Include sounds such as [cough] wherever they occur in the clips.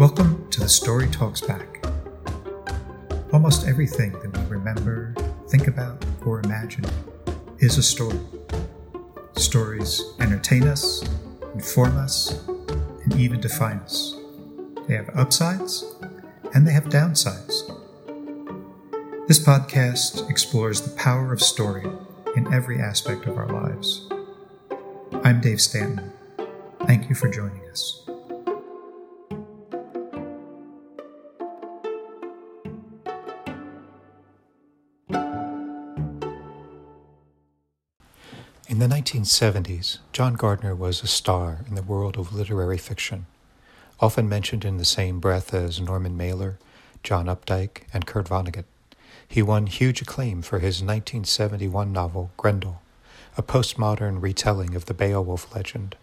Welcome to the Story Talks Back. Almost everything that we remember, think about, or imagine is a story. Stories entertain us, inform us, and even define us. They have upsides and they have downsides. This podcast explores the power of story in every aspect of our lives. I'm Dave Stanton. Thank you for joining us. In the 1970s, John Gardner was a star in the world of literary fiction, often mentioned in the same breath as Norman Mailer, John Updike, and Kurt Vonnegut. He won huge acclaim for his 1971 novel Grendel, a postmodern retelling of the Beowulf legend.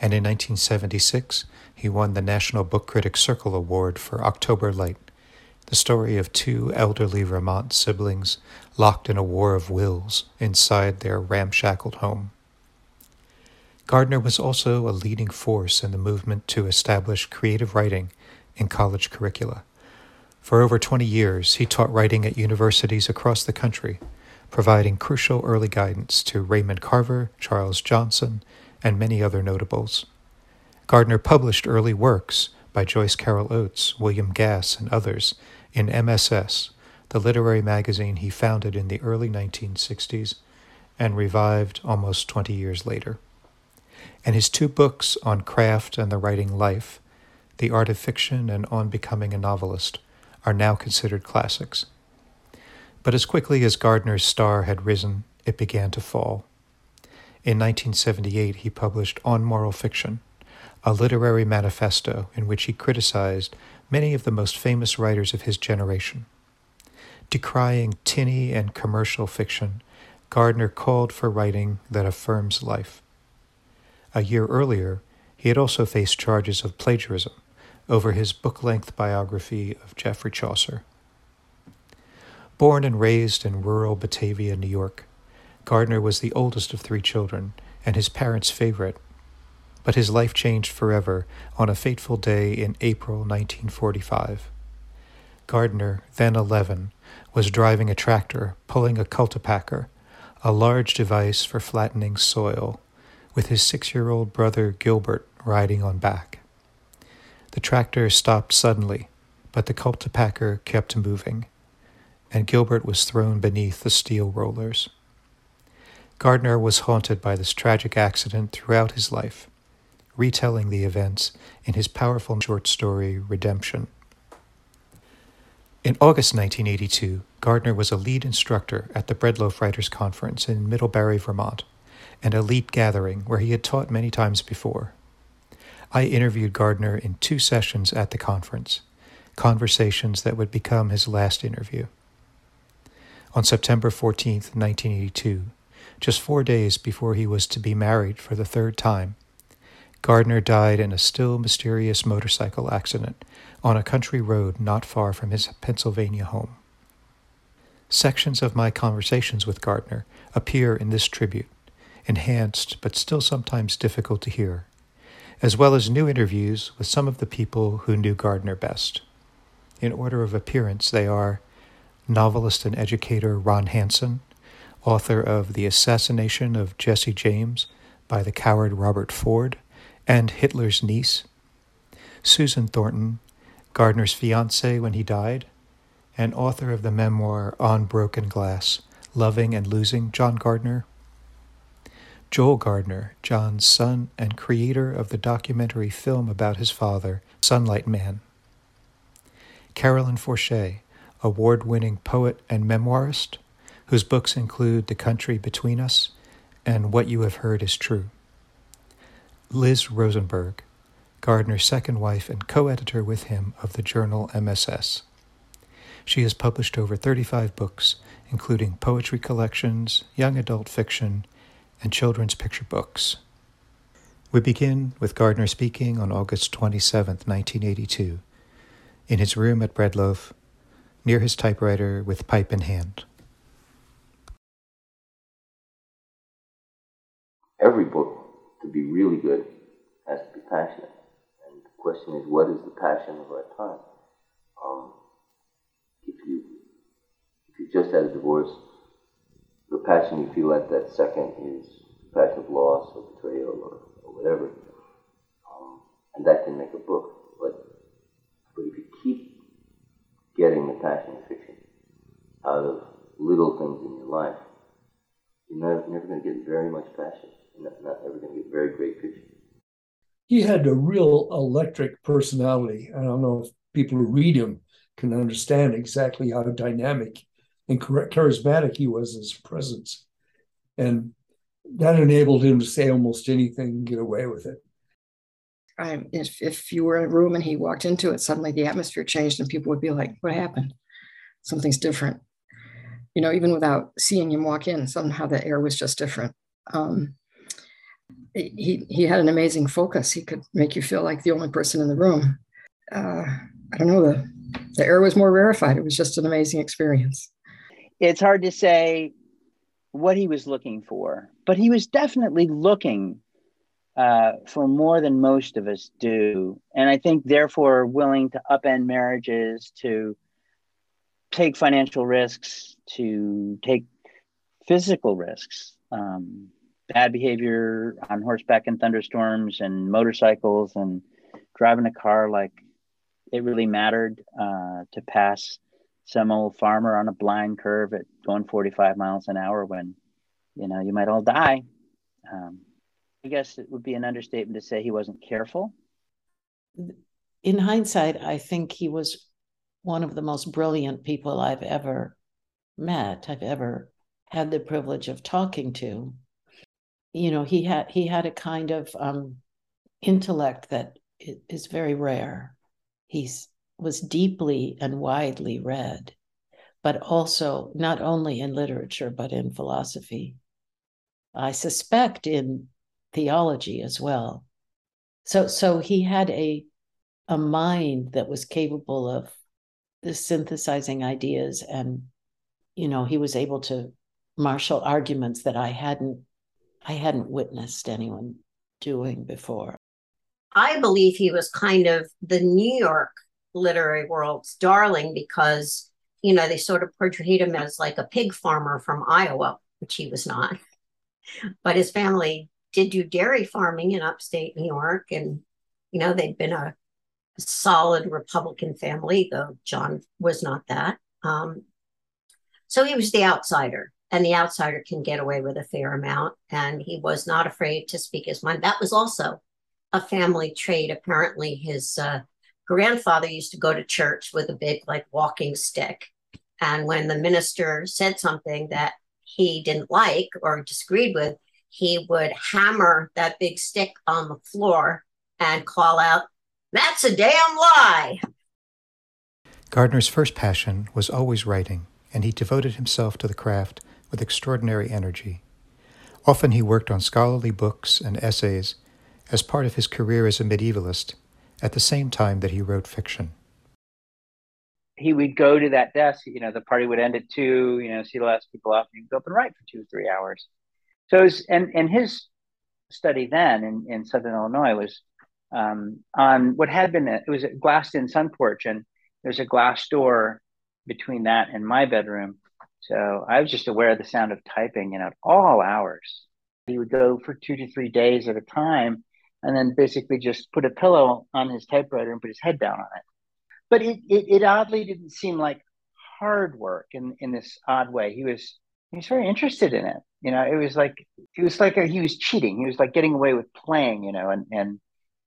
And in 1976, he won the National Book Critics Circle Award for October Light, the story of two elderly Vermont siblings locked in a war of wills inside their ramshackled home. Gardner was also a leading force in the movement to establish creative writing in college curricula. For over 20 years, he taught writing at universities across the country, providing crucial early guidance to Raymond Carver, Charles Johnson, and many other notables. Gardner published early works by Joyce Carol Oates, William Gass, and others in MSS, the literary magazine he founded in the early 1960s and revived almost 20 years later. And his two books on craft and the writing life, The Art of Fiction and On Becoming a Novelist, are now considered classics. But as quickly as Gardner's star had risen, it began to fall. In 1978, he published On Moral Fiction, a literary manifesto in which he criticized many of the most famous writers of his generation. Decrying tinny and commercial fiction, Gardner called for writing that affirms life. A year earlier, he had also faced charges of plagiarism over his book length biography of Geoffrey Chaucer. Born and raised in rural Batavia, New York, Gardner was the oldest of three children and his parents' favorite but his life changed forever on a fateful day in April 1945. Gardner, then 11, was driving a tractor pulling a cultipacker, a large device for flattening soil, with his six year old brother Gilbert riding on back. The tractor stopped suddenly, but the cultipacker kept moving, and Gilbert was thrown beneath the steel rollers. Gardner was haunted by this tragic accident throughout his life retelling the events in his powerful short story Redemption. In August 1982, Gardner was a lead instructor at the Breadloaf Writers Conference in Middlebury, Vermont, an elite gathering where he had taught many times before. I interviewed Gardner in two sessions at the conference, conversations that would become his last interview. On September 14, 1982, just four days before he was to be married for the third time, Gardner died in a still mysterious motorcycle accident on a country road not far from his Pennsylvania home. Sections of my conversations with Gardner appear in this tribute, enhanced but still sometimes difficult to hear, as well as new interviews with some of the people who knew Gardner best. In order of appearance, they are novelist and educator Ron Hansen, author of The Assassination of Jesse James by the coward Robert Ford, and Hitler's niece, Susan Thornton, Gardner's fiance when he died, and author of the memoir On Broken Glass, Loving and Losing John Gardner, Joel Gardner, John's son and creator of the documentary film about his father, Sunlight Man, Carolyn Forche, award winning poet and memoirist, whose books include The Country Between Us and What You Have Heard Is True. Liz Rosenberg, Gardner's second wife and co editor with him of the journal MSS. She has published over 35 books, including poetry collections, young adult fiction, and children's picture books. We begin with Gardner speaking on August 27, 1982, in his room at Breadloaf, near his typewriter with pipe in hand. Really good has to be passionate. And the question is, what is the passion of our time? Um, if you if you just had a divorce, the passion you feel at that second is the passion of loss or betrayal or, or whatever, um, and that can make a book. But but if you keep getting the passion of fiction out of little things in your life, you're never, never going to get very much passion. You're not, not ever going to get very great fiction he had a real electric personality. I don't know if people who read him can understand exactly how dynamic and charismatic he was as a presence. And that enabled him to say almost anything and get away with it. Um, if, if you were in a room and he walked into it, suddenly the atmosphere changed and people would be like, What happened? Something's different. You know, even without seeing him walk in, somehow the air was just different. Um, he he had an amazing focus. He could make you feel like the only person in the room. Uh, I don't know the the air was more rarefied. It was just an amazing experience. It's hard to say what he was looking for, but he was definitely looking uh, for more than most of us do, and I think therefore willing to upend marriages, to take financial risks, to take physical risks. Um, bad behavior on horseback in thunderstorms and motorcycles and driving a car like it really mattered uh, to pass some old farmer on a blind curve at going 45 miles an hour when you know you might all die. Um, i guess it would be an understatement to say he wasn't careful. In hindsight i think he was one of the most brilliant people i've ever met i've ever had the privilege of talking to you know he had he had a kind of um, intellect that is very rare. He's was deeply and widely read but also not only in literature but in philosophy. I suspect in theology as well. So so he had a a mind that was capable of synthesizing ideas and you know he was able to marshal arguments that i hadn't I hadn't witnessed anyone doing before. I believe he was kind of the New York literary world's darling because, you know, they sort of portrayed him as like a pig farmer from Iowa, which he was not. [laughs] But his family did do dairy farming in upstate New York. And, you know, they'd been a, solid Republican family, though John was not that. Um, so he was the outsider and the outsider can get away with a fair amount. And he was not afraid to speak his mind. That was also a family trait. Apparently, his uh, grandfather used to go to church with a big, like, walking stick. And when the minister said something that he didn't like or disagreed with, he would hammer that big stick on the floor and call out, That's a damn lie. Gardner's first passion was always writing, and he devoted himself to the craft with extraordinary energy. Often he worked on scholarly books and essays as part of his career as a medievalist, at the same time that he wrote fiction. He would go to that desk, you know, the party would end at two, you know, see the last people off, and he'd go up and write for two, or three hours. So, was, and, and his study then in, in Southern Illinois was um, on what had been, a, it was a glassed in sun porch, and there's a glass door between that and my bedroom. So I was just aware of the sound of typing, you know, at all hours. He would go for two to three days at a time and then basically just put a pillow on his typewriter and put his head down on it. But it, it, it oddly didn't seem like hard work in, in this odd way. He was he was very interested in it. You know, it was like it was like a, he was cheating. He was like getting away with playing, you know, and and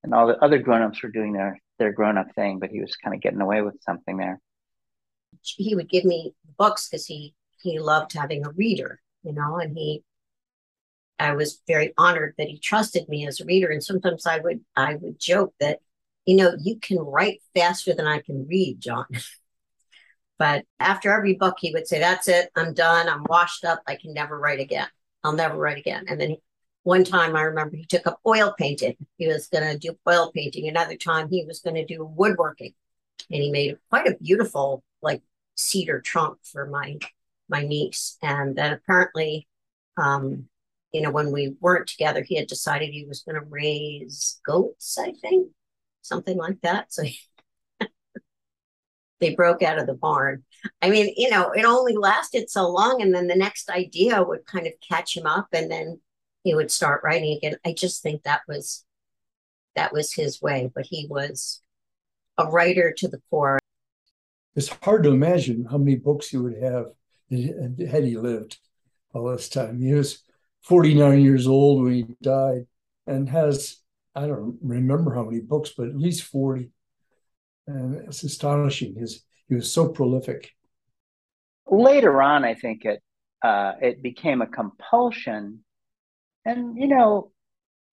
and all the other grown-ups were doing their their grown-up thing, but he was kind of getting away with something there. He would give me books because he he loved having a reader, you know, and he I was very honored that he trusted me as a reader. And sometimes I would I would joke that, you know, you can write faster than I can read, John. [laughs] but after every book, he would say, That's it, I'm done, I'm washed up, I can never write again. I'll never write again. And then one time I remember he took up oil painting. He was to do oil painting. Another time he was to do woodworking. And he made quite a beautiful, like, cedar trunk for my my niece. And then apparently, um, you know, when we weren't together, he had decided he was going to raise goats, I think. something like that. So [laughs] they broke out of the barn. I mean, you know, it only lasted so long, and then the next idea would kind of catch him up, and then he would start writing again. I just think that was that was his way, but he was a writer to the core. It's hard to imagine how many books he would have had he lived all this time. He was 49 years old when he died and has, I don't remember how many books, but at least 40. And it's astonishing. His, he was so prolific. Later on, I think it uh, it became a compulsion. And, you know,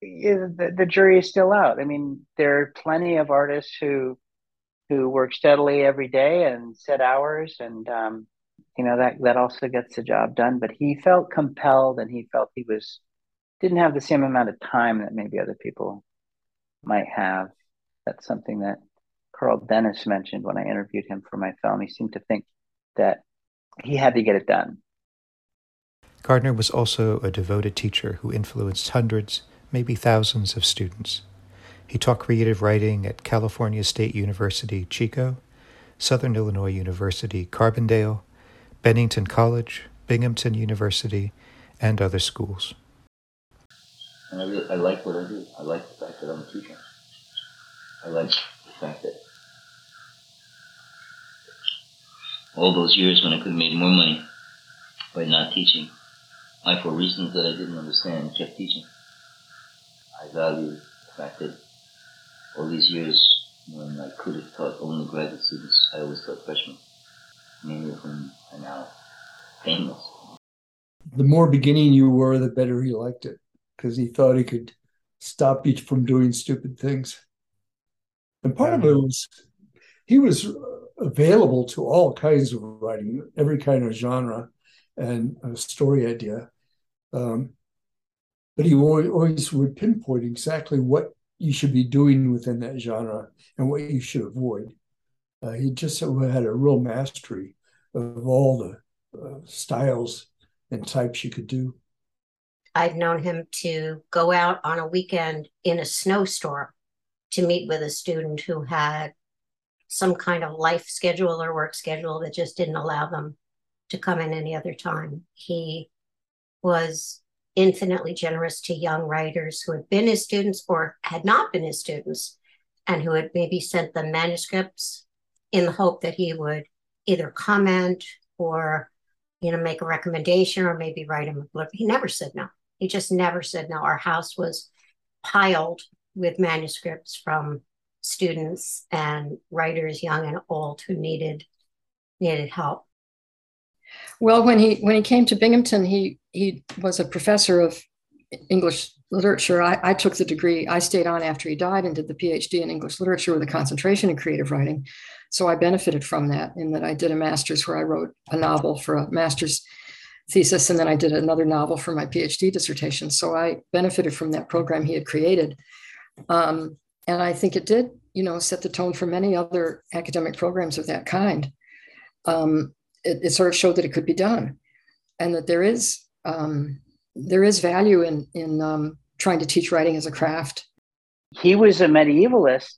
the, the jury is still out. I mean, there are plenty of artists who who work steadily every day and set hours and um, you know that that also gets the job done. But he felt compelled and he felt he was didn't have the same amount of time that maybe other people might have. That's something that carl dennis mentioned when i interviewed him for my film. He seemed to think that he had to get it done. Gardner was also a devoted teacher who influenced hundreds maybe thousands of students. He taught creative writing at california state university chico southern illinois university carbondale Bennington College, Binghamton University, and other schools. And I, really, I like what I do. I like the fact that I'm a teacher. I like the fact that all those years when I could have made more money by not teaching, I, for reasons that I didn't understand, kept teaching. I value the fact that all these years when I could have taught only graduate students, I always taught freshmen many of are now famous. The more beginning you were, the better he liked it because he thought he could stop you from doing stupid things. And part of it was he was available to all kinds of writing, every kind of genre and story idea. Um, but he always would pinpoint exactly what you should be doing within that genre and what you should avoid. Uh, he just had a real mastery of all the uh, styles and types you could do. I've known him to go out on a weekend in a snowstorm to meet with a student who had some kind of life schedule or work schedule that just didn't allow them to come in any other time. He was infinitely generous to young writers who had been his students or had not been his students and who had maybe sent them manuscripts in the hope that he would either comment or you know make a recommendation or maybe write him a blurb. He never said no. He just never said no. Our house was piled with manuscripts from students and writers, young and old, who needed needed help. Well, when he when he came to Binghamton, he he was a professor of English literature. I, I took the degree. I stayed on after he died and did the PhD in English literature with a concentration in creative writing. So I benefited from that in that I did a master's where I wrote a novel for a master's thesis, and then I did another novel for my PhD dissertation. So I benefited from that program he had created. Um, and I think it did, you know, set the tone for many other academic programs of that kind. Um, it, it, sort of showed that it could be done, and that there is um, there is value in in um, trying to teach writing as a craft. He was a medievalist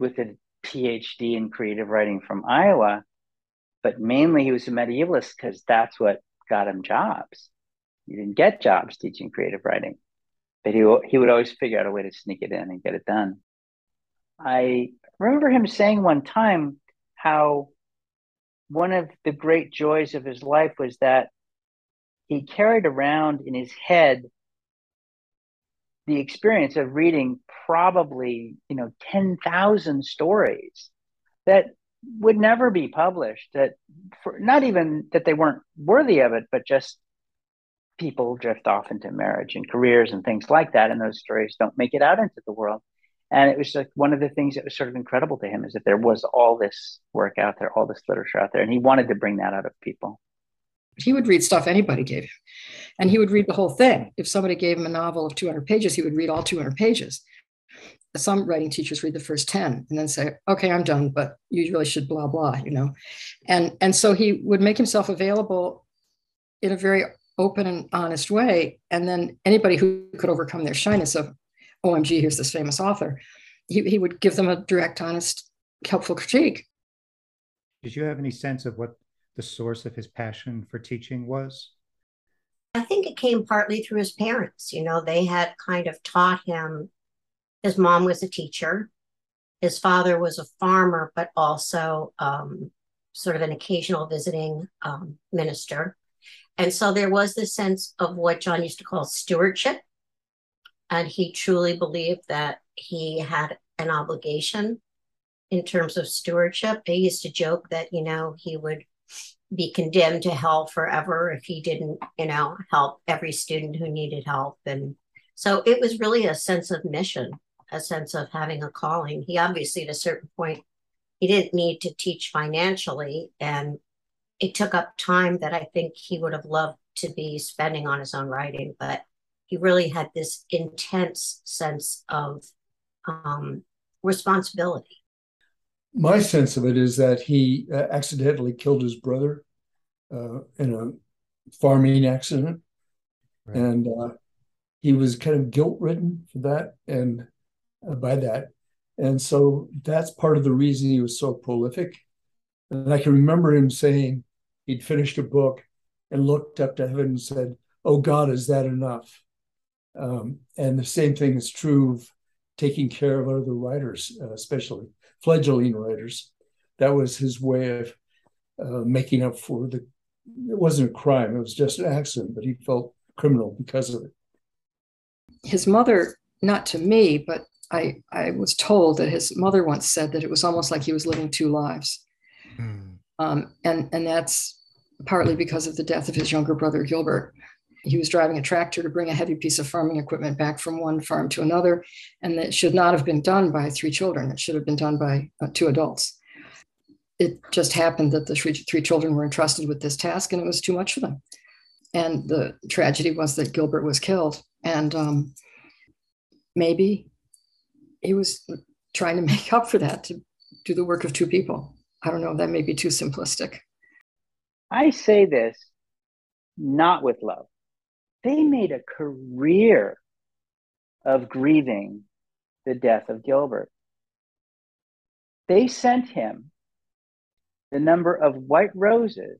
with a PhD in creative writing from Iowa, but mainly he was a medievalist because that's what got him jobs. He didn't get jobs teaching creative writing, but he, he would always figure out a way to sneak it in and get it done. I remember him saying one time how one of the great joys of his life was that he carried around in his head the experience of reading probably you know 10,000 stories that would never be published that for not even that they weren't worthy of it but just people drift off into marriage and careers and things like that and those stories don't make it out into the world. And it was like one of the things that was sort of incredible to him is that there was all this work out there all this literature out there and he wanted to bring that out of people he would read stuff anybody gave him. And he would read the whole thing. If somebody gave him a novel of 200 pages he would read all 200 pages. Some writing teachers read the first 10 and then say okay i'm done but you really should blah blah you know? And and so he would make himself available in a very open and honest way. And then anybody who could overcome their shyness of omg here's this famous author he, he would give them a direct, honest, helpful critique. Did you have any sense of what the source of his passion for teaching was? I think it came partly through his parents. You know, they had kind of taught him. His mom was a teacher. His father was a farmer, but also um, sort of an occasional visiting um, minister. And so there was this sense of what John used to call stewardship. And he truly believed that he had an obligation in terms of stewardship. He used to joke that, you know, he would be condemned to hell forever if he didn't, you know, help every student who needed help. And so it was really a sense of mission, a sense of having a calling. He obviously, at a certain point, he didn't need to teach financially. And it took up time that I think he would have loved to be spending on his own writing. But he really had this intense sense of um, responsibility my sense of it is that he uh, accidentally killed his brother uh, in a farming accident, right. and uh, he was kind of guilt ridden for that and uh, by that, and so that's part of the reason he was so prolific. And I can remember him saying he'd finished a book and looked up to heaven and said, "Oh God, is that enough?" Um, and the same thing is true of taking care of other writers, uh, especially fledgling writers. That was his way of uh, making up for the. It wasn't a crime; it was just an accident, but he felt criminal because of it. His mother, not to me, but I, I was told that his mother once said that it was almost like he was living two lives, mm. um, and and that's partly because of the death of his younger brother Gilbert he was driving a tractor to bring a heavy piece of farming equipment back from one farm to another, and that should not have been done by three children. It should have been done by uh, two adults. It just happened that the three, three children were entrusted with this task, and it was too much for them. And the tragedy was that Gilbert was killed, and um, maybe he was trying to [laughs] make up for that to do the work of two people. I don't know. That may be too simplistic. I say this not with love they made a career of grieving the death of Gilbert. They sent him the number of white roses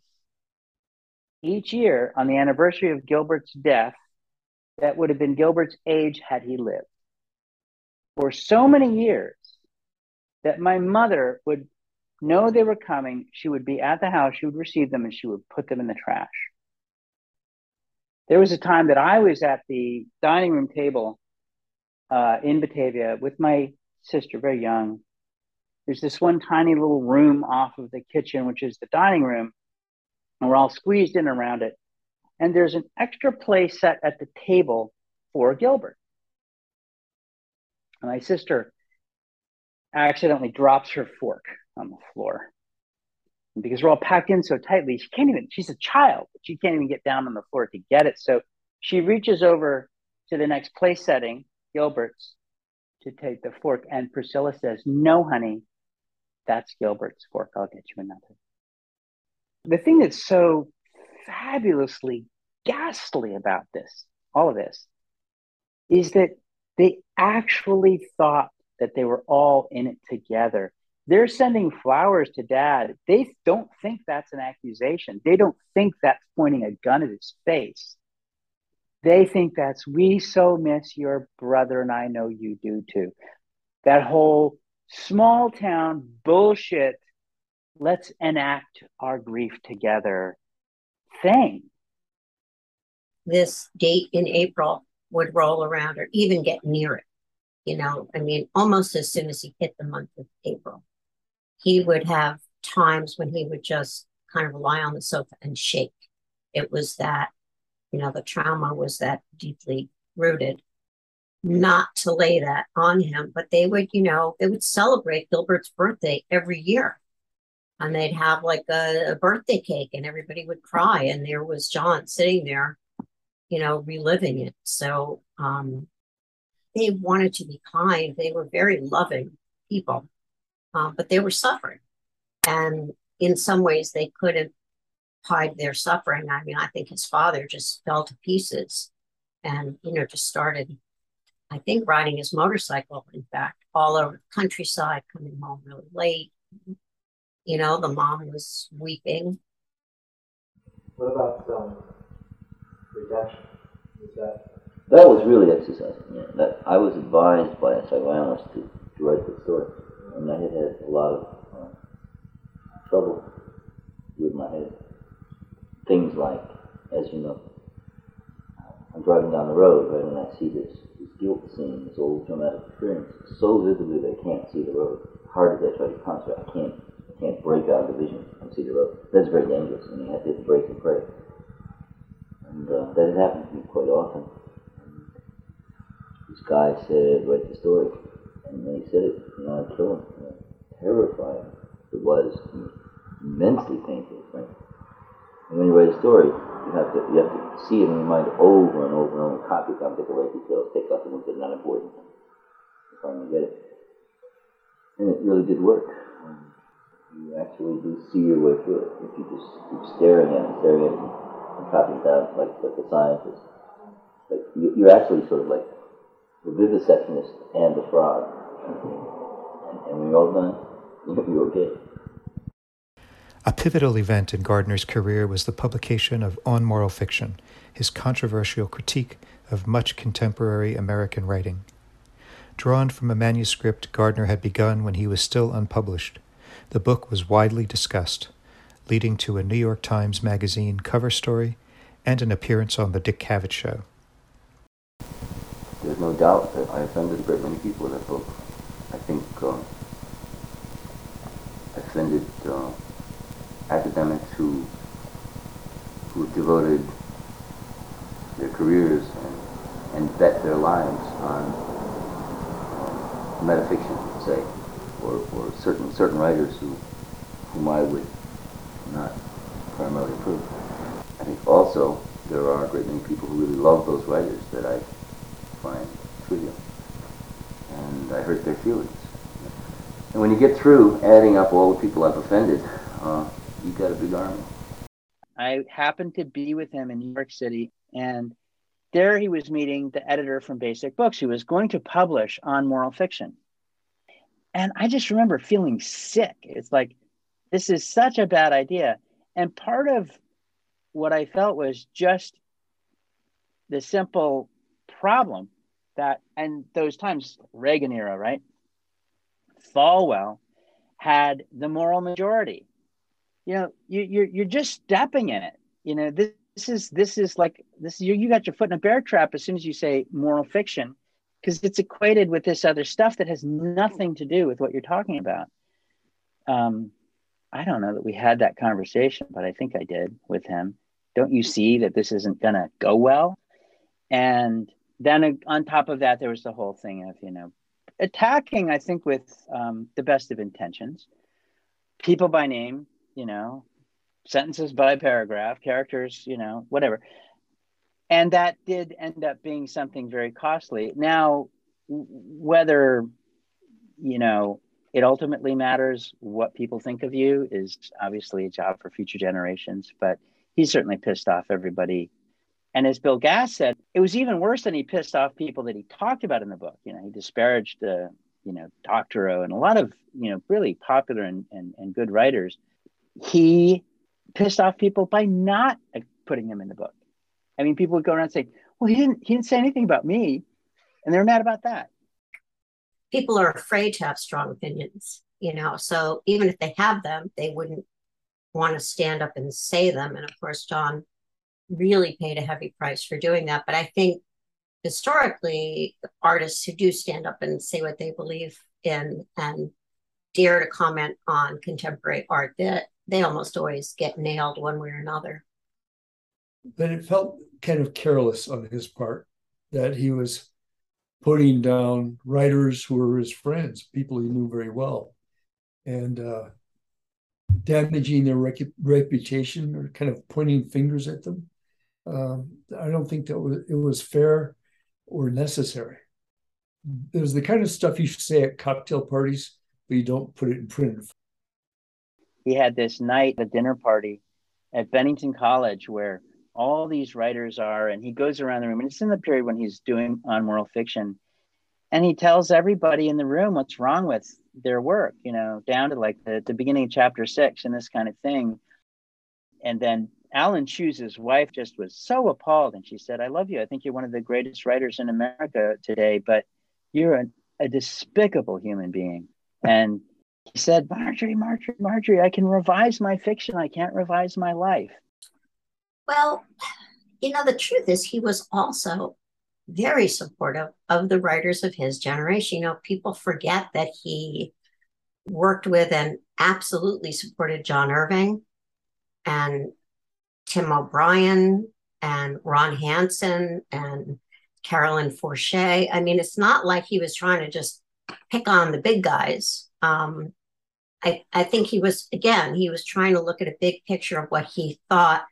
each year on the anniversary of Gilbert's death that would have been Gilbert's age had he lived. For so many years that my mother would know they were coming, she would be at the house, she would receive them, and she would put them in the trash there was a time that I was at the dining room table uh, in Batavia with my sister, very young. There's this one tiny little room off of the kitchen, which is the dining room, and we're all squeezed in around it. And there's an extra place set at the table for Gilbert. And my sister accidentally drops her fork on the floor because we're all packed in so tightly, she can't even, she's a child, but she can't even get down on the floor to get it. So she reaches over to the next place setting, Gilbert's, to take the fork. And Priscilla says, No, honey, that's Gilbert's fork. I'll get you another. The thing that's so fabulously ghastly about this, all of this, is that they actually thought that they were all in it together they're sending flowers to dad. They don't think that's an accusation. They don't think that's pointing a gun at his face. They think that's, we so miss your brother, and I know you do too. That whole small town bullshit, let's enact our grief together thing. This date in April would roll around or even get near it. You know, I mean, almost as soon as he hit the month of April he would have times when he would just kind of lie on the sofa and shake. It was that, you know, the trauma was that deeply rooted. Not to lay that on him, but they would, you know, they would celebrate Gilbert's birthday every year. And they'd have like a, a birthday cake and everybody would cry. And there was John sitting there, you know, reliving it. So um, they wanted to be kind. They were very loving people uh, but they were suffering. And in some ways, they couldn't hide their suffering. I mean, I think his father just fell to pieces and, you know, just started I think, riding his motorcycle, in fact, all over the countryside, coming home really late. You know, the mom was weeping. What about um, redemption? That That was really exercising. Yeah, that I was advised by a psychoanalyst to, to write the story, and I had had a lot of uh, trouble with my head. Things like, as you know, I'm driving down the road, right, and I see this, this guilt scene, this old traumatic experience, so vividly that I can't see the road. Hard as I try to concentrate, I can't, I can't break out of the vision and see the road. That's very dangerous, mean, I have to hit the brakes and pray. And uh, that had happened to me quite often. And this guy said, write the story. And when he said it, you know, I killed him. You terrifying it was, immensely painful, frankly. And when you write a story, you have to you have to see it in your mind over and over and over, copy it down, the right details, take out the ones that are not important. You finally get it. And it really did work. Um, you actually do see your way through it if you just keep staring at it, staring at it, and copying down like, like a scientist. Like you, you're actually sort of like the vivisectionist and the frog. And, and when you're all done, [laughs] you're okay. A pivotal event in Gardner's career was the publication of On Moral Fiction, his controversial critique of much contemporary American writing. Drawn from a manuscript Gardner had begun when he was still unpublished, the book was widely discussed, leading to a New York Times Magazine cover story and an appearance on The Dick Cavett Show. There's no doubt that I offended a great many people with that book. I think uh, I offended uh, academics who who devoted their careers and, and bet their lives on um, metafiction, say, or, or certain certain writers who whom I would not primarily approve. I think also there are a great many people who really love those writers that I find trivial, and I hurt their feelings. And when you get through adding up all the people I've offended, uh, you got a big army. I happened to be with him in New York City, and there he was meeting the editor from Basic Books who was going to publish on moral fiction. And I just remember feeling sick. It's like, this is such a bad idea. And part of what I felt was just the simple problem that, and those times, Reagan era, right? Falwell had the moral majority you know you, you're you're just stepping in it. You know this, this is this is like this you, you got your foot in a bear trap as soon as you say moral fiction because it's equated with this other stuff that has nothing to do with what you're talking about. Um i don't know that we had that conversation but i think i did with him. Don't you see that this isn't going to go well? And then on top of that there was the whole thing of you know attacking i think with um, the best of intentions. People by name you know, sentences by paragraph, characters, you know, whatever. And that did end up being something very costly. Now, whether, you know, it ultimately matters what people think of you is obviously a job for future generations, but he certainly pissed off everybody. And as Bill Gass said, it was even worse than he pissed off people that he talked about in the book. You know, he disparaged, uh, you know, Doctorow and a lot of, you know, really popular and, and, and good writers he pissed off people by not putting him in the book. I mean, people would go around and say, "Well, he didn't. He didn't say anything about me," and they're mad about that. People are afraid to have strong opinions, you know. So even if they have them, they wouldn't want to stand up and say them. And of course, John really paid a heavy price for doing that. But I think historically, artists who do stand up and say what they believe in and dare to comment on contemporary art, that they almost always get nailed one way or another. But it felt kind of careless on his part that he was putting down writers who were his friends, people he knew very well, and uh, damaging their rec- reputation or kind of pointing fingers at them. Um, I don't think that was, it was fair or necessary. It was the kind of stuff you say at cocktail parties, but you don't put it in print he had this night, a dinner party at Bennington College where all these writers are, and he goes around the room, and it's in the period when he's doing on moral fiction, and he tells everybody in the room what's wrong with their work, you know, down to like the, the beginning of chapter six and this kind of thing. And then Alan Cheuse's wife just was so appalled. And she said, I love you. I think you're one of the greatest writers in America today, but you're a, a despicable human being. And he said, Marjorie, Marjorie, Marjorie, I can revise my fiction. I can't revise my life. Well, you know, the truth is, he was also very supportive of the writers of his generation. You know, people forget that he worked with and absolutely supported John Irving and Tim O'Brien and Ron Hansen and Carolyn Forche. I mean, it's not like he was trying to just pick on the big guys. Um, I, I think he was, again, he was trying to look at a big picture of what he thought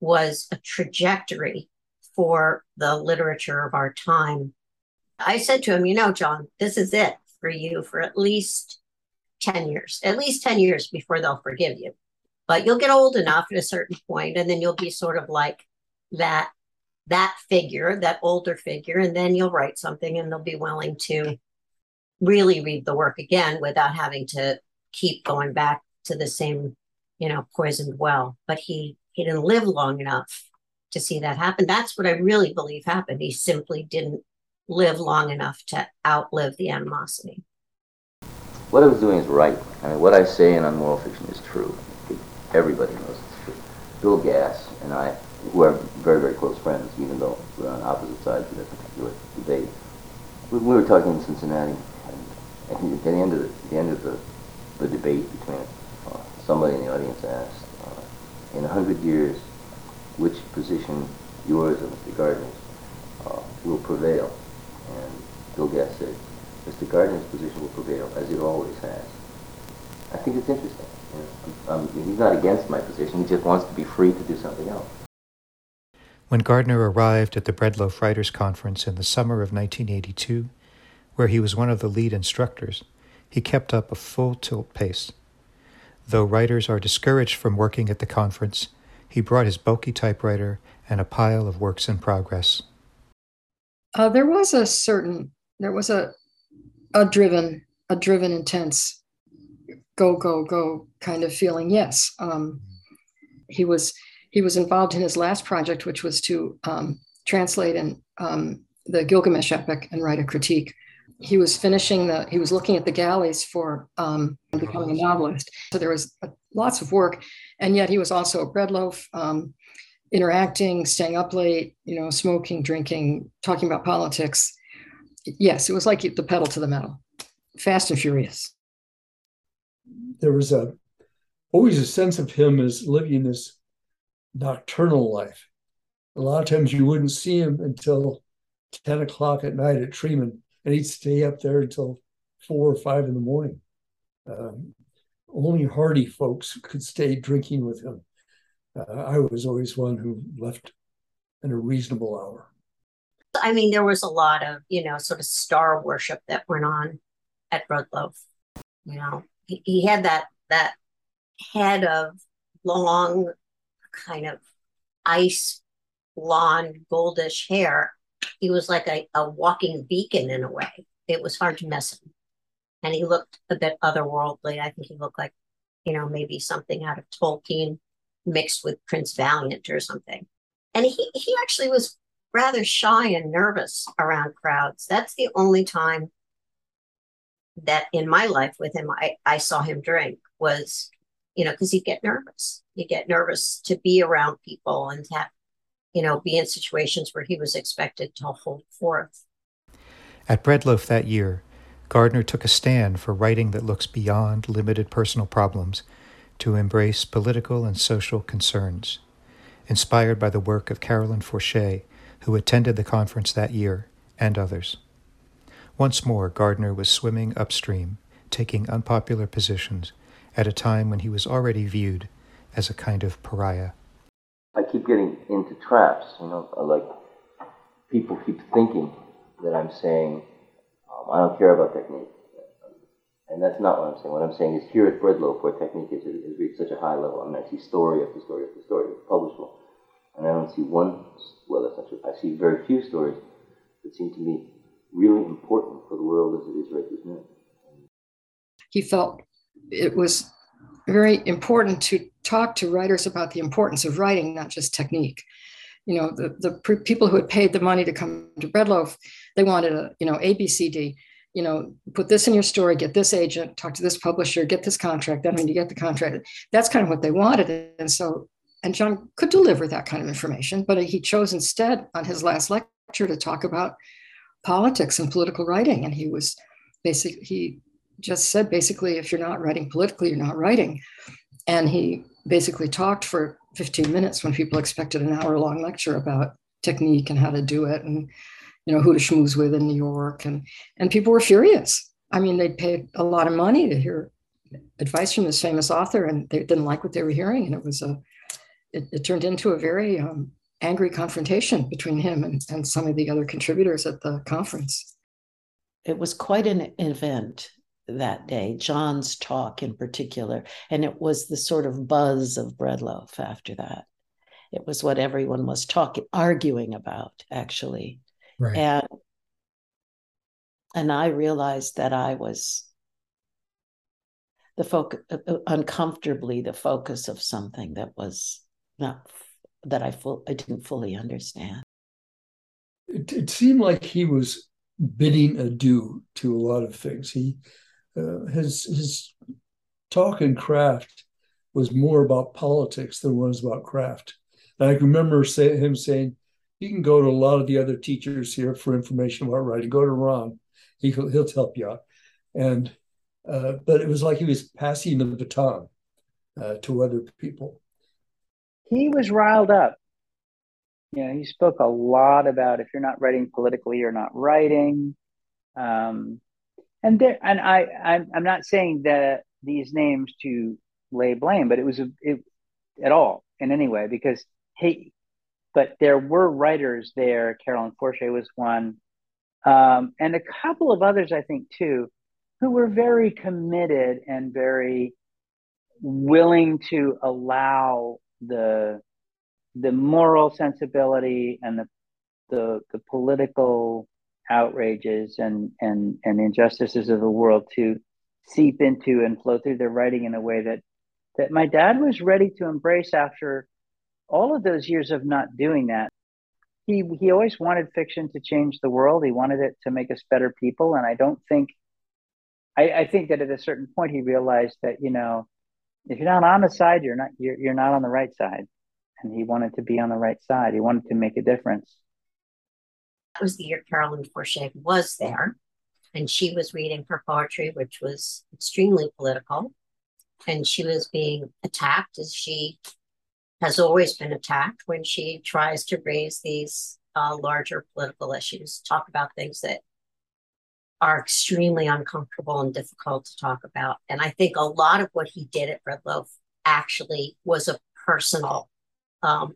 was a trajectory for the literature of our time. I said to him, you know, John, this is it for you for at least 10 years, at least 10 years before they'll forgive you. But you'll get old enough at a certain point, and then you'll be sort of like that that figure, that older figure, and then you'll write something and they'll be willing to really read the work again without having to keep going back to the same, you know, poisoned well. But he he didn't live long enough to see that happen. That's what I really believe happened. He simply didn't live long enough to outlive the animosity. What I was doing is right. I mean, what I say in On Moral Fiction is true. Everybody knows it's true. Bill Gass and I, who are very, very close friends, even though we're on opposite sides of particular debate, we were talking in Cincinnati, and at the end of the, the end of the, the debate between uh, somebody in the audience asked, uh, in a hundred years, which position, yours or Mr. Gardner's, uh, will prevail. And Bill Gass said, Mr. Gardner's position will prevail, as it always has. I think it's interesting. You know, um, he's not against my position, he just wants to be free to do something else. When Gardner arrived at the Breadloaf Writers Conference in the summer of 1982, where he was one of the lead instructors, he kept up a full tilt pace. Though writers are discouraged from working at the conference, he brought his bulky typewriter and a pile of works in progress. Uh, there was a certain, there was a, a driven, a driven, intense, go, go, go kind of feeling. Yes, um, he was he was involved in his last project, which was to um, translate in um, the Gilgamesh epic and write a critique. He was finishing the, he was looking at the galleys for um, becoming a novelist. So there was uh, lots of work. And yet he was also a breadloaf, um, interacting, staying up late, you know, smoking, drinking, talking about politics. Yes, it was like the pedal to the metal, fast and furious. There was a always a sense of him as living this nocturnal life. A lot of times you wouldn't see him until 10 o'clock at night at Treman, and he'd stay up there until four or five in the morning. Um, only hardy folks could stay drinking with him. Uh, I was always one who left in a reasonable hour. I mean, there was a lot of, you know, sort of star worship that went on at Breadloaf. You know, he, he had that that head of long, kind of ice blonde, goldish hair. He was like a, a walking beacon in a way. It was hard to miss him and he looked a bit otherworldly. I think he looked like, you know, maybe something out of Tolkien mixed with Prince Valiant or something. And he, he actually was rather shy and nervous around crowds. That's the only time that in my life with him I, I saw him drink was, you know, because he'd get nervous. He'd get nervous to be around people and to have, you know, be in situations where he was expected to hold forth. At Breadloaf that year, Gardner took a stand for writing that looks beyond limited personal problems to embrace political and social concerns. Inspired by the work of Carolyn Forche, who attended the conference that year, and others. Once more, Gardner was swimming upstream, taking unpopular positions at a time when he was already viewed as a kind of pariah. I keep getting into traps, you know, uh, like people keep thinking that I'm saying um, I don't care about technique. And that's not what I'm saying. What I'm saying is here at Breadloaf, where technique is, is reached such a high level, I mean, I see story after story after story, publishable. And I don't see one, well, that's not true. I see very few stories that seem to me really important for the world as it is right this minute. He felt it was very important to talk to writers about the importance of writing, not just technique. You know, the, the people who had paid the money to come to Breadloaf, they wanted a, you know, ABCD, you know, put this in your story, get this agent, talk to this publisher, get this contract. Then when you get the contract, that's kind of what they wanted. And so, and John could deliver that kind of information, but he chose instead on his last lecture to talk about politics and political writing. And he was basically, he just said basically, if you're not writing politically, you're not writing. And he basically talked for 15 minutes when people expected an hour long lecture about technique and how to do it and you know who to schmooze with in New York and and people were furious. I mean, they paid a lot of money to hear advice from this famous author and they didn't like what they were hearing and it was a it, it turned into a very um, angry confrontation between him and, and some of the other contributors at the conference. It was quite an event that day, John's talk in particular. And it was the sort of buzz of Breadloaf after that. It was what everyone was talking, arguing about, actually. Right. And and I realized that I was the focus uh, uh, uncomfortably the focus of something that was not that I full I didn't fully understand. It, it seemed like he was bidding adieu to a lot of things. He uh, his his talk and craft was more about politics than it was about craft. And I can remember say, him saying, "You can go to a lot of the other teachers here for information about writing. Go to Ron; he he'll, he'll help you out." And uh, but it was like he was passing the baton uh, to other people. He was riled up. You know, he spoke a lot about if you're not writing politically, you're not writing. Um, and there and I I'm, I'm not saying that these names to lay blame, but it was a, it at all in any way because hey, but there were writers there. Carolyn Forche was one, um, and a couple of others I think too, who were very committed and very willing to allow the the moral sensibility and the the, the political outrages and, and, and injustices of the world to seep into and flow through their writing in a way that, that my dad was ready to embrace after all of those years of not doing that. He, he always wanted fiction to change the world. He wanted it to make us better people. And I don't think, I, I think that at a certain point he realized that, you know, if you're not on the side, you're not, you're, you're not on the right side. And he wanted to be on the right side. He wanted to make a difference was the year Carolyn Forche was there, and she was reading her poetry, which was extremely political. And she was being attacked, as she has always been attacked when she tries to raise these uh, larger political issues, talk about things that are extremely uncomfortable and difficult to talk about. And I think a lot of what he did at Breadloaf actually was a personal um,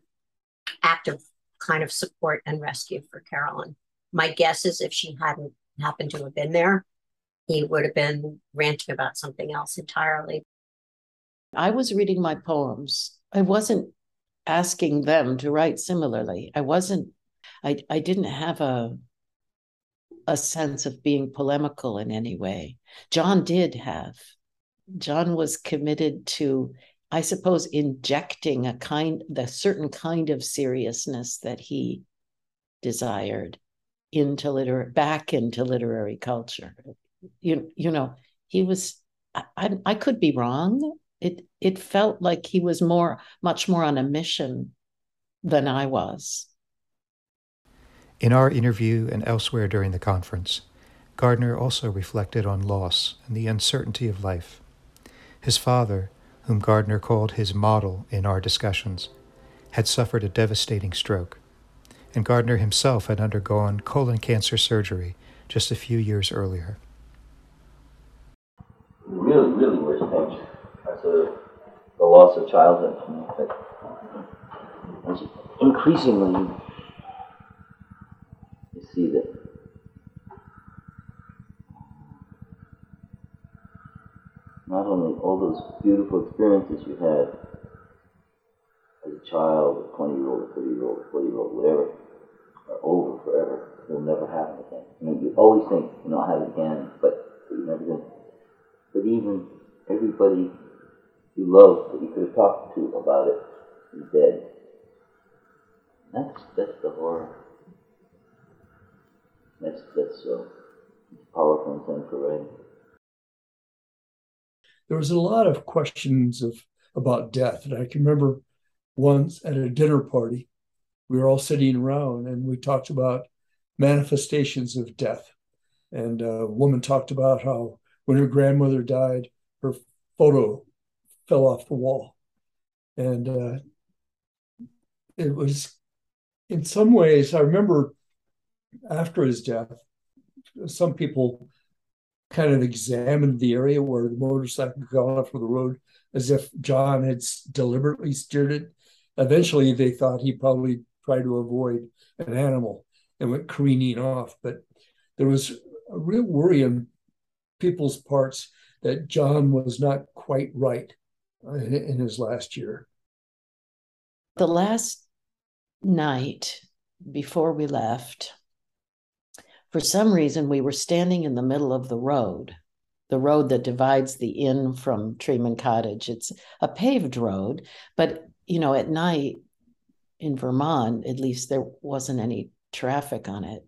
act of kind of support and rescue for Carolyn. My guess is if she hadn't happened to have been there, he would have been ranting about something else entirely. I was reading my poems. I wasn't asking them to write similarly. I wasn't, I, I didn't have a a sense of being polemical in any way. John did have. John was committed to I suppose, injecting a kind, the certain kind of seriousness that he desired into liter back into literary culture. You you know, he was. I, I could be wrong. It it felt like he was more, much more on a mission than I was. In our interview and elsewhere during the conference, Gardner also reflected on loss and the uncertainty of life. His father, whom Gardner called his model in our discussions, had suffered a devastating stroke, and Gardner himself had undergone colon cancer surgery just a few years earlier. Really, really worst things are the, the loss of childhood. You know, uh, increasingly, you see that not only all those beautiful experiences you had as a child, a 20 year old, a 30 year old, a 40 year old, whatever, are over forever. They'll never happen again. I mean, you always think, you know, I'll have it again, but you never do. But even everybody you love that you could have talked to about it is dead. That's that's the horror. That's that's uh, powerful for writing. There was a lot of questions of about death, and I can remember once at a dinner party, we were all sitting around and we talked about manifestations of death. And a woman talked about how when her grandmother died, her photo fell off the wall. And uh, it was, in some ways, I remember after his death, some people kind of examined the area where the motorcycle got off of the road as if John had deliberately steered it. Eventually, they thought he probably tried to avoid an animal and went careening off. But there was a real worry on people's parts that John was not quite right uh, in his last year. The last night before we left, for some reason, we were standing in the middle of the road, the road that divides the inn from Treeman Cottage. It's a paved road, but you know, at night in Vermont, at least there wasn't any traffic on it.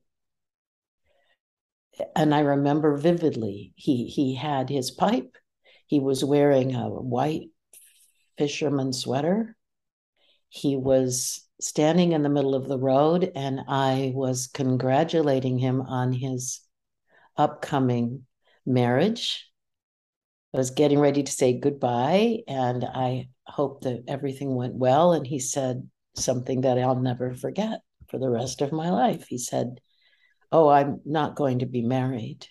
And I remember vividly, he he had his pipe. He was wearing a white fisherman sweater. He was standing in the middle of the road, and I was congratulating him on his upcoming marriage. I was getting ready to say goodbye, and I hoped that everything went well. And he said something that I'll never forget for the rest of my life. He said, Oh, I'm not going to be married.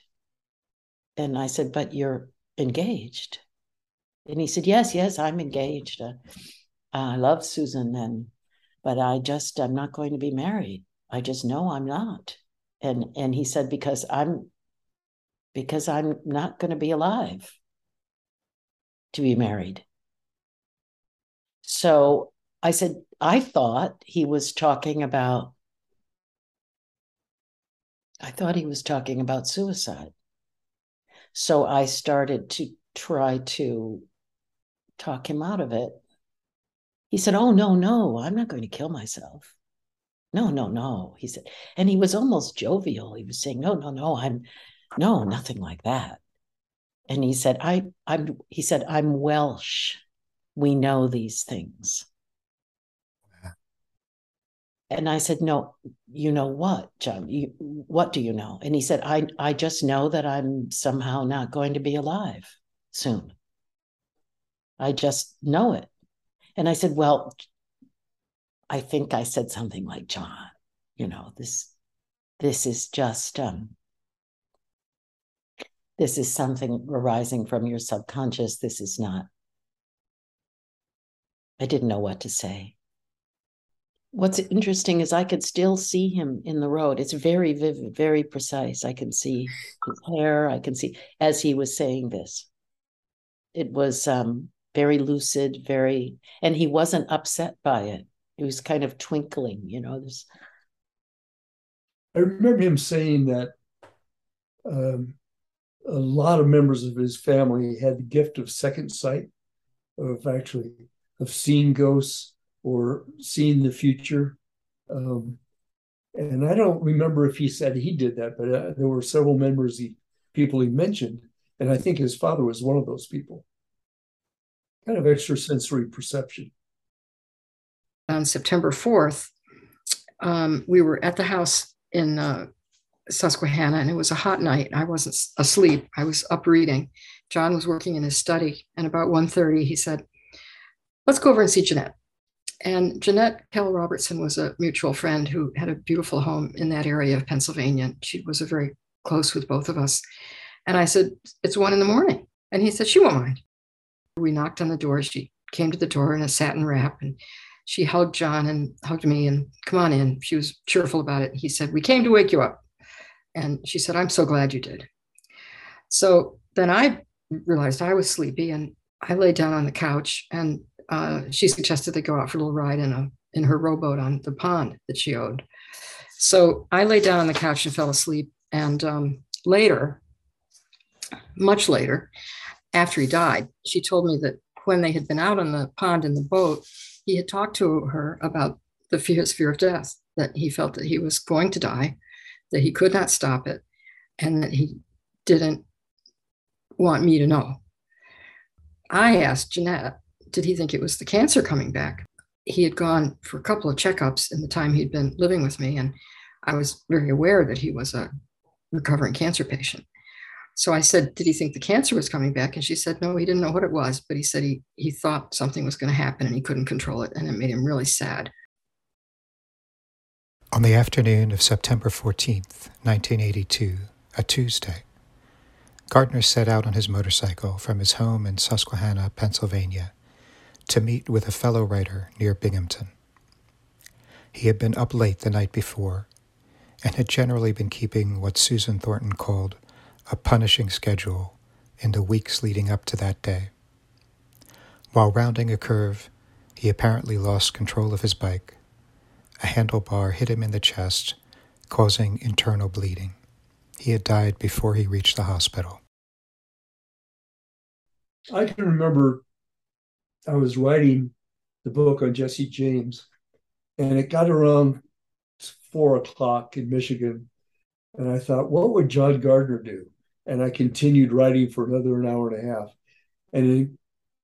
And I said, But you're engaged. And he said, Yes, yes, I'm engaged. Uh, I love Susan, and but I just I'm not going to be married. I just know I'm not. And and he said, Because I'm because I'm not going to be alive to be married. So I said, I thought he was talking about, I thought he was talking about suicide. So I started to try to talk him out of it. He said, Oh, no, no, I'm not going to kill myself. No, no, no. He said, and he was almost jovial. He was saying, No, no, no, I'm no, nothing like that. And he said, I, I'm, he said, I'm Welsh. We know these things. And I said, No, you know what, John? You, what do you know? And he said, I, I just know that I'm somehow not going to be alive soon. I just know it. And I said, Well, I think I said something like, John, you know, this this is just um this is something arising from your subconscious. This is not. I didn't know what to say what's interesting is I could still see him in the road. It's very vivid, very precise. I can see his hair. I can see as he was saying this. It was um, very lucid, very, and he wasn't upset by it. He was kind of twinkling, you know. This. I remember him saying that um, a lot of members of his family had the gift of second sight, of actually of seeing ghosts or seeing the future. Um, and I don't remember if he said he did that, but uh, there were several members, he, people he mentioned, and I think his father was one of those people. Kind of extrasensory perception. On September 4th, um, we were at the house in uh, Susquehanna, and it was a hot night. I wasn't asleep. I was up reading. John was working in his study, and about 1.30, he said, let's go over and see Jeanette. And Jeanette Kell Robertson was a mutual friend who had a beautiful home in that area of Pennsylvania. She was a very close with both of us. And I said, It's one in the morning. And he said, She won't mind. We knocked on the door. She came to the door in a satin wrap and she hugged John and hugged me and come on in. She was cheerful about it. He said, We came to wake you up. And she said, I'm so glad you did. So then I realized I was sleepy and I lay down on the couch and uh, she suggested they go out for a little ride in a in her rowboat on the pond that she owned. So I lay down on the couch and fell asleep. And um, later, much later, after he died, she told me that when they had been out on the pond in the boat, he had talked to her about the fear, his fear of death, that he felt that he was going to die, that he could not stop it, and that he didn't want me to know. I asked Jeanette, did he think it was the cancer coming back? He had gone for a couple of checkups in the time he'd been living with me, and I was very aware that he was a recovering cancer patient. So I said, Did he think the cancer was coming back? And she said, No, he didn't know what it was, but he said he, he thought something was going to happen and he couldn't control it. And it made him really sad. On the afternoon of September 14th, 1982, a Tuesday, Gardner set out on his motorcycle from his home in Susquehanna, Pennsylvania, to meet with a fellow writer near Binghamton. He had been up late the night before and had generally been keeping what Susan Thornton called a punishing schedule in the weeks leading up to that day. While rounding a curve, he apparently lost control of his bike. A handlebar hit him in the chest, causing internal bleeding. He had died before he reached the hospital. I can remember I was writing the book on Jesse James, and it got around four o'clock in Michigan. And I thought, what would John Gardner do? And I continued writing for another an hour and a half. And in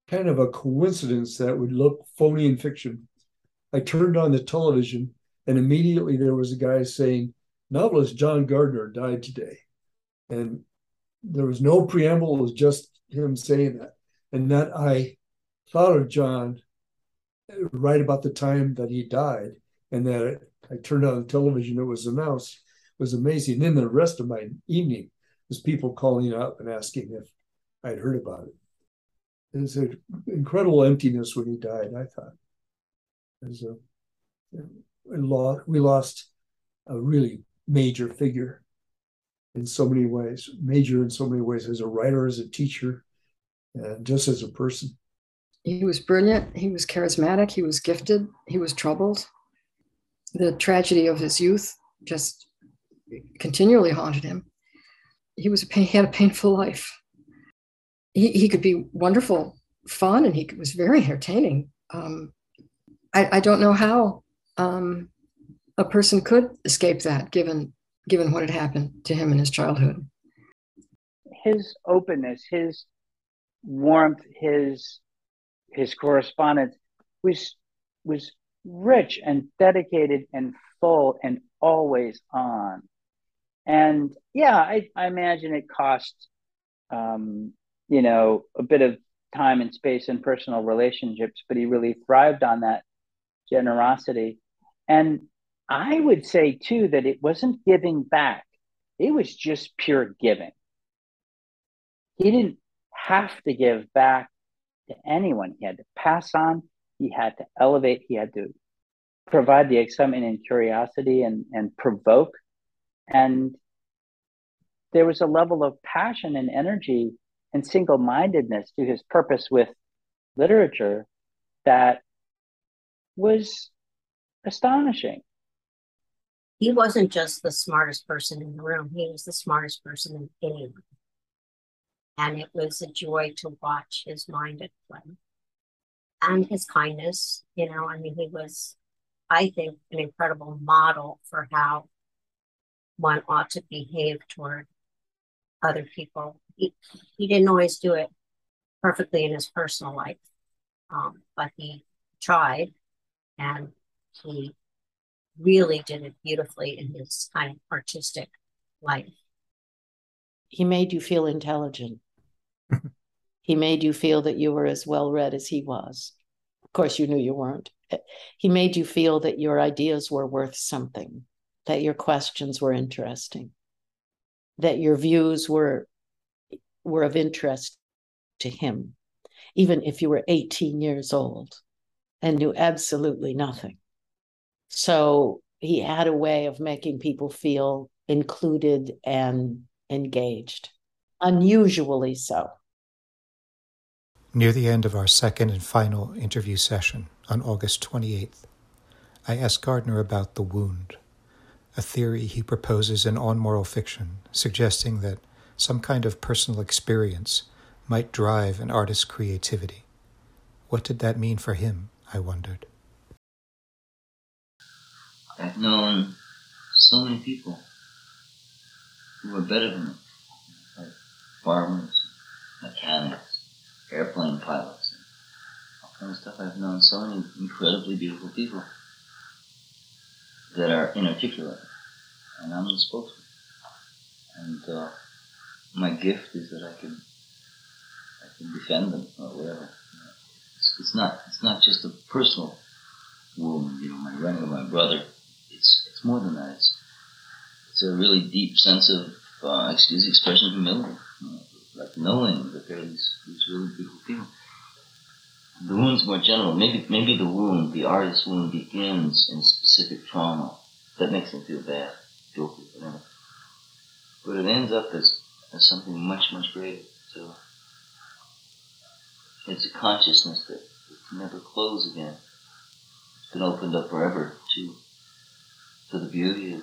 kind of a coincidence that would look phony in fiction, I turned on the television and immediately there was a guy saying, novelist John Gardner died today. And there was no preamble, it was just him saying that. And that I thought of John right about the time that he died, and that I turned on the television, it was announced, it was amazing. And then the rest of my evening was people calling up and asking if I'd heard about it. Was an incredible emptiness when he died, I thought. Was a, we lost a really major figure in so many ways, major in so many ways as a writer, as a teacher, and just as a person. He was brilliant. He was charismatic. He was gifted. He was troubled. The tragedy of his youth just continually haunted him. He was a, pain, he had a painful life. He, he could be wonderful, fun, and he was very entertaining. Um, I, I don't know how um, a person could escape that, given given what had happened to him in his childhood. His openness, his warmth, his his correspondence was was rich and dedicated and full and always on. And yeah, I, I imagine it cost um, you know a bit of time and space and personal relationships, but he really thrived on that generosity. And I would say too that it wasn't giving back, it was just pure giving. He didn't have to give back to anyone. He had to pass on, he had to elevate, he had to provide the excitement and curiosity and, and provoke. And there was a level of passion and energy and single mindedness to his purpose with literature that was astonishing. He wasn't just the smartest person in the room, he was the smartest person in any room. And it was a joy to watch his mind at play and his kindness. You know, I mean, he was, I think, an incredible model for how one ought to behave toward other people. He, he didn't always do it perfectly in his personal life, um, but he tried and he really did it beautifully in his kind of artistic life. He made you feel intelligent. [laughs] he made you feel that you were as well read as he was. Of course, you knew you weren't. He made you feel that your ideas were worth something, that your questions were interesting, that your views were were of interest to him, even if you were 18 years old and knew absolutely nothing. So he had a way of making people feel included and engaged, unusually so. Near the end of our second and final interview session on August 28th, I asked Gardner about the wound, a theory he proposes in On Moral Fiction, suggesting that some kind of personal experience might drive an artist's creativity. What did that mean for him, I wondered. I've known so many people who were better than me, like farmers, mechanics, airplane pilots, and all kinds of stuff. I've known so many incredibly beautiful people that are inarticulate, and I'm the spokesman. And uh, my gift is that I can I can defend them or whatever. It's, it's not it's not just a personal wound, you know, my running with my brother. It's it's more than that. It's it's a really deep sense of uh, excuse the expression of humility, you know, like knowing that there are these, these really beautiful people. The wound's more general. Maybe maybe the wound, the artist's wound, begins in specific trauma that makes them feel bad, guilty, whatever. But it ends up as, as something much, much greater. So it's a consciousness that, can never close again. It's been opened up forever to to the beauty of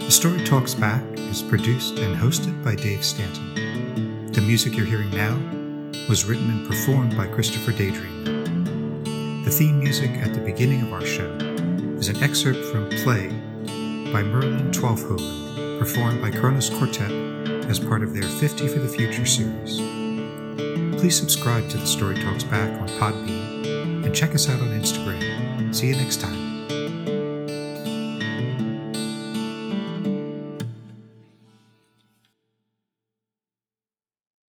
The Story Talks Back is produced and hosted by Dave Stanton. The music you're hearing now was written and performed by Christopher Daydream. The theme music at the beginning of our show is an excerpt from Play by Merlijn Twaalfhoven, performed by Kronos Quartet as part of their 50 for the Future series. Please subscribe to The Story Talks Back on Podbean and check us out on Instagram. See you next time.